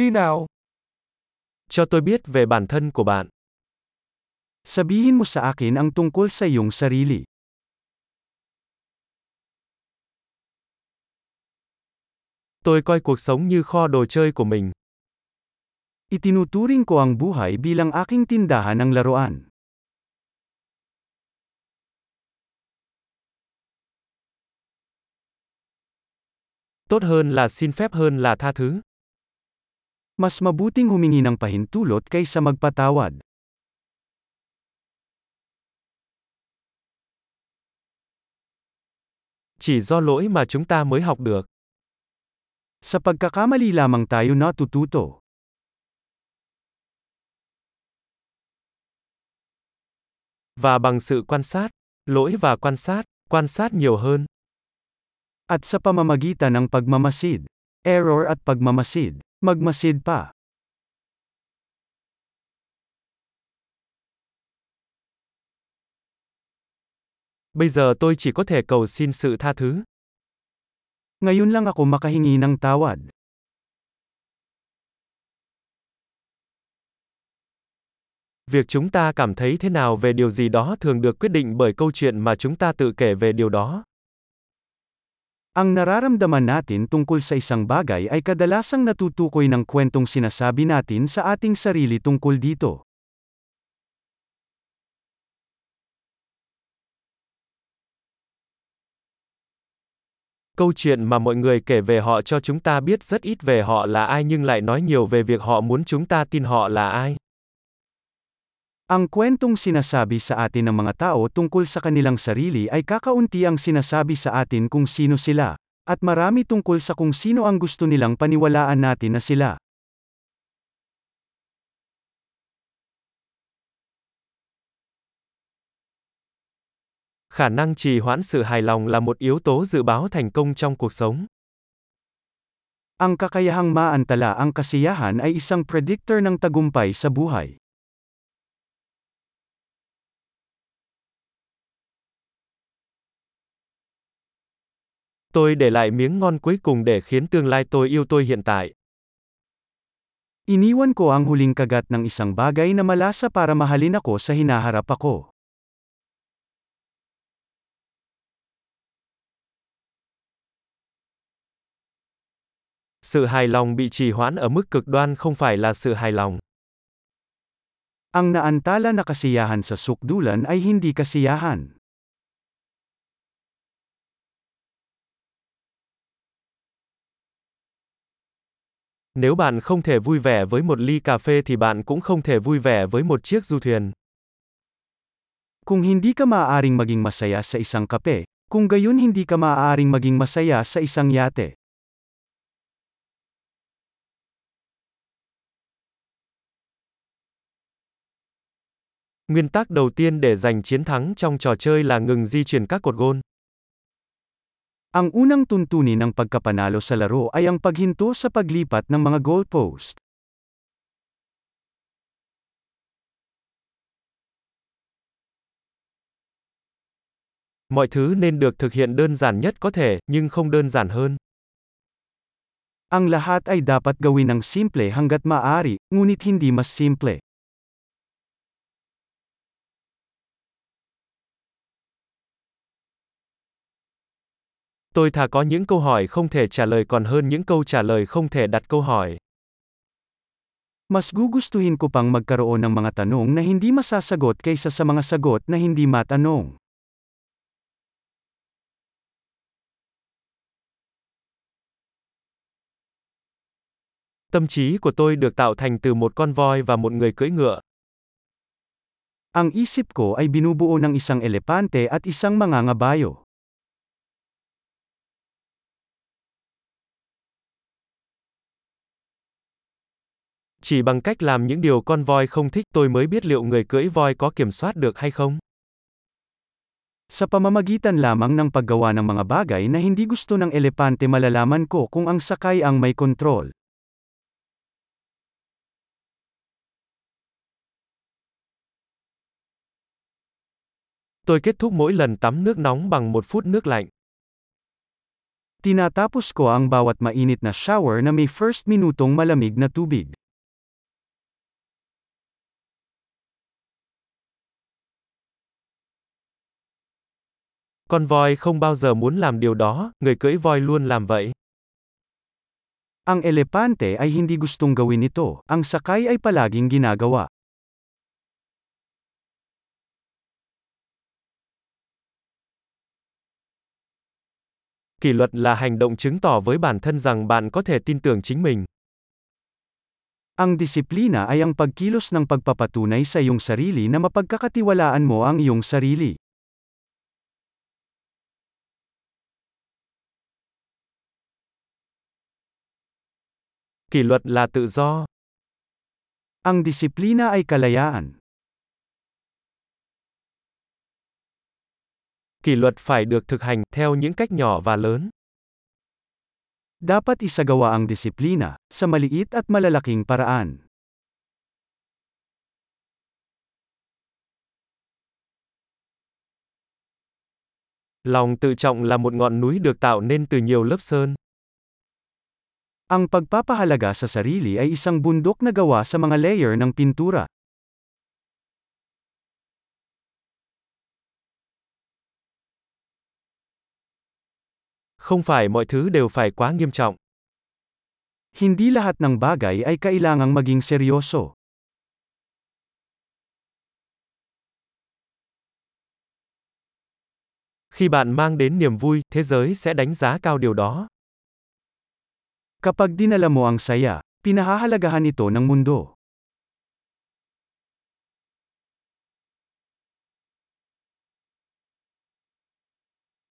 Đi nào. Cho tôi biết về bản thân của bạn. Sabihin mo sa akin ang tungkol sa iyong sarili. Tôi coi cuộc sống như kho đồ chơi của mình. Itinuturing ko ang buhay bilang aking tindahan ng laruan. Tốt hơn là xin phép hơn là tha thứ. Mas mabuting humingi ng pahintulot kaysa magpatawad. Chỉ do lỗi mà chúng ta mới học được. Sa pagkakamali lamang tayo natututo. Và bằng sự quan sát, lỗi và quan sát, quan sát nhiều hơn. At sa pamamagitan ng pagmamasid, error at pagmamasid, magmasid pa. Bây giờ tôi chỉ có thể cầu xin sự tha thứ. Ngayon lang ako makahingi ng tawad. Việc chúng ta cảm thấy thế nào về điều gì đó thường được quyết định bởi câu chuyện mà chúng ta tự kể về điều đó. Ang nararamdaman natin tungkol sa isang bagay ay kadalasang natutukoy ng kwentong sinasabi natin sa ating sarili tungkol dito. Câu chuyện mà mọi người kể về họ cho chúng ta biết rất ít về họ là ai nhưng lại nói nhiều về việc họ muốn chúng ta tin họ là ai. Ang kwentong sinasabi sa atin ng mga tao tungkol sa kanilang sarili ay kakaunti ang sinasabi sa atin kung sino sila, at marami tungkol sa kung sino ang gusto nilang paniwalaan natin na sila. Khả năng trì hoãn sự hài lòng là một yếu tố dự báo thành công trong cuộc sống. Ang kakayahang maantala ang kasiyahan ay isang predictor ng tagumpay sa buhay. Tôi để lại miếng ngon cuối cùng để khiến tương lai tôi yêu tôi hiện tại. Iniwan ko ang huling kagat ng isang bagay na malasa para mahalin ako sa hinaharap ako. Sự hài lòng bị trì hoãn ở mức cực đoan không phải là sự hài lòng. Ang naantala na kasiyahan sa sukdulan ay hindi kasiyahan. Nếu bạn không thể vui vẻ với một ly cà phê thì bạn cũng không thể vui vẻ với một chiếc du thuyền. Kung hindi ka maaaring maging masaya sa isang kape, kung gayon hindi ka maaaring maging masaya sa isang yate. Nguyên tắc đầu tiên để giành chiến thắng trong trò chơi là ngừng di chuyển các cột gôn. Ang unang tuntunin ng pagkapanalo sa laro ay ang paghinto sa paglipat ng mga goalpost. Mọi thứ nên được thực hiện đơn giản nhất có thể, nhưng không đơn giản hơn. Ang lahat ay dapat gawin ng simple hanggat maaari, ngunit hindi mas simple. Tôi thà có những câu hỏi không thể trả lời còn hơn những câu trả lời không thể đặt câu hỏi. Mas gugustuhin ko pang magkaroon ng mga tanong na hindi masasagot kaysa sa mga sagot na hindi matanong. Tâm trí của tôi được tạo thành từ một con voi và một người cưỡi ngựa. Ang isip ko ay binubuo ng isang elepante at isang mangangabayo. Chỉ bằng cách làm những điều con voi không thích tôi mới biết liệu người cưỡi voi có kiểm soát được hay không. Sa pamamagitan lamang ng paggawa ng mga bagay na hindi gusto ng elepante malalaman ko kung ang sakay ang may kontrol. Tôi kết thúc mỗi lần tắm nước nóng bằng một phút nước lạnh. Tinatapos ko ang bawat mainit na shower na may first minutong malamig na tubig. Con voi không bao giờ muốn làm điều đó, người cưỡi voi luôn làm vậy. Ang elepante ay hindi gustong gawin ito, ang sakay ay palaging ginagawa. Kỷ luật là hành động chứng tỏ với bản thân rằng bạn có thể tin tưởng chính mình. Ang disiplina ay ang pagkilos ng pagpapatunay sa iyong sarili na mapagkakatiwalaan mo ang iyong sarili. Kỷ luật là tự do. Ang disiplina ay kalayaan. Kỷ luật phải được thực hành theo những cách nhỏ và lớn. Dapat isagawa ang disiplina sa maliit at malalaking paraan. Lòng tự trọng là một ngọn núi được tạo nên từ nhiều lớp sơn. Ang pagpapahalaga sa sarili ay isang bundok na gawa sa mga layer ng pintura. Không phải mọi thứ đều phải quá nghiêm trọng. Hindi lahat ng bagay ay kailangang maging seryoso. Khi bạn mang đến niềm vui, thế giới sẽ đánh giá cao điều đó. Kapag dinala mo ang saya, pinahahalagahan ito ng mundo.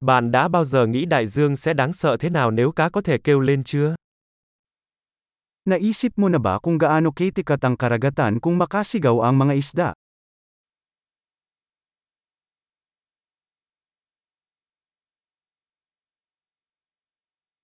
Bạn đã bao giờ nghĩ đại dương sẽ đáng sợ thế nào nếu cá có thể kêu lên chưa? Naisip mo na ba kung gaano kitikat ang karagatan kung makasigaw ang mga isda?